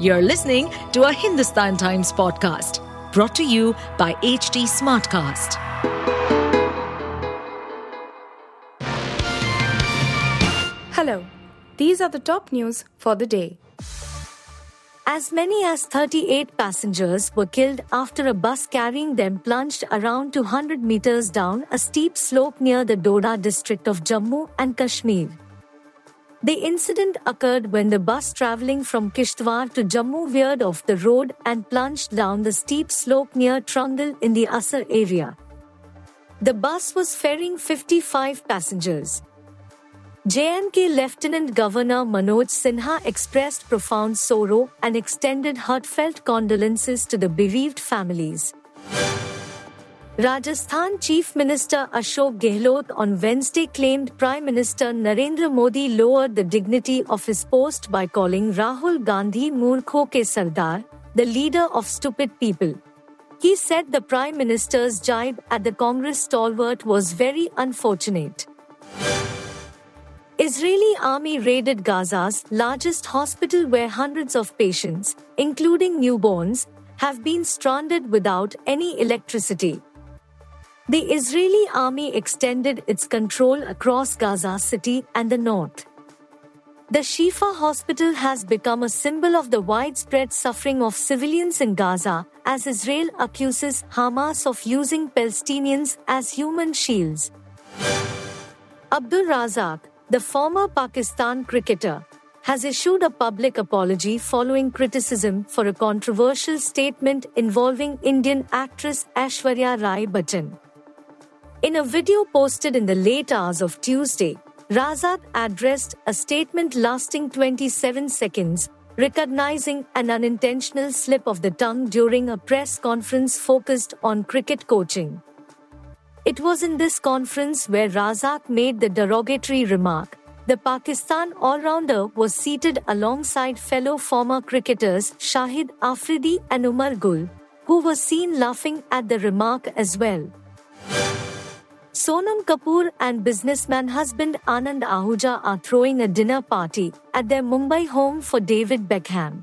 You're listening to a Hindustan Times podcast brought to you by HT Smartcast. Hello, these are the top news for the day. As many as 38 passengers were killed after a bus carrying them plunged around 200 meters down a steep slope near the Doda district of Jammu and Kashmir. The incident occurred when the bus traveling from Kishtwar to Jammu veered off the road and plunged down the steep slope near Trungal in the Assar area. The bus was ferrying 55 passengers. J&K Lieutenant Governor Manoj Sinha expressed profound sorrow and extended heartfelt condolences to the bereaved families. Rajasthan Chief Minister Ashok Gehlot on Wednesday claimed Prime Minister Narendra Modi lowered the dignity of his post by calling Rahul Gandhi Murkho ke Sardar, the leader of stupid people. He said the Prime Minister's jibe at the Congress stalwart was very unfortunate. Israeli army raided Gaza's largest hospital where hundreds of patients, including newborns, have been stranded without any electricity. The Israeli army extended its control across Gaza City and the north. The Shifa hospital has become a symbol of the widespread suffering of civilians in Gaza as Israel accuses Hamas of using Palestinians as human shields. Abdul Razzaq, the former Pakistan cricketer, has issued a public apology following criticism for a controversial statement involving Indian actress Aishwarya Rai Bachchan. In a video posted in the late hours of Tuesday, Razzaq addressed a statement lasting 27 seconds, recognizing an unintentional slip of the tongue during a press conference focused on cricket coaching. It was in this conference where Razzaq made the derogatory remark. The Pakistan all rounder was seated alongside fellow former cricketers Shahid Afridi and Umar Gul, who were seen laughing at the remark as well. Sonam Kapoor and businessman husband Anand Ahuja are throwing a dinner party at their Mumbai home for David Beckham.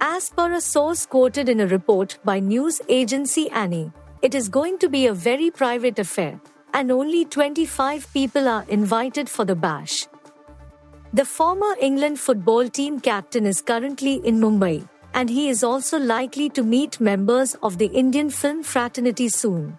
As per a source quoted in a report by news agency ANI, it is going to be a very private affair, and only 25 people are invited for the bash. The former England football team captain is currently in Mumbai, and he is also likely to meet members of the Indian film fraternity soon.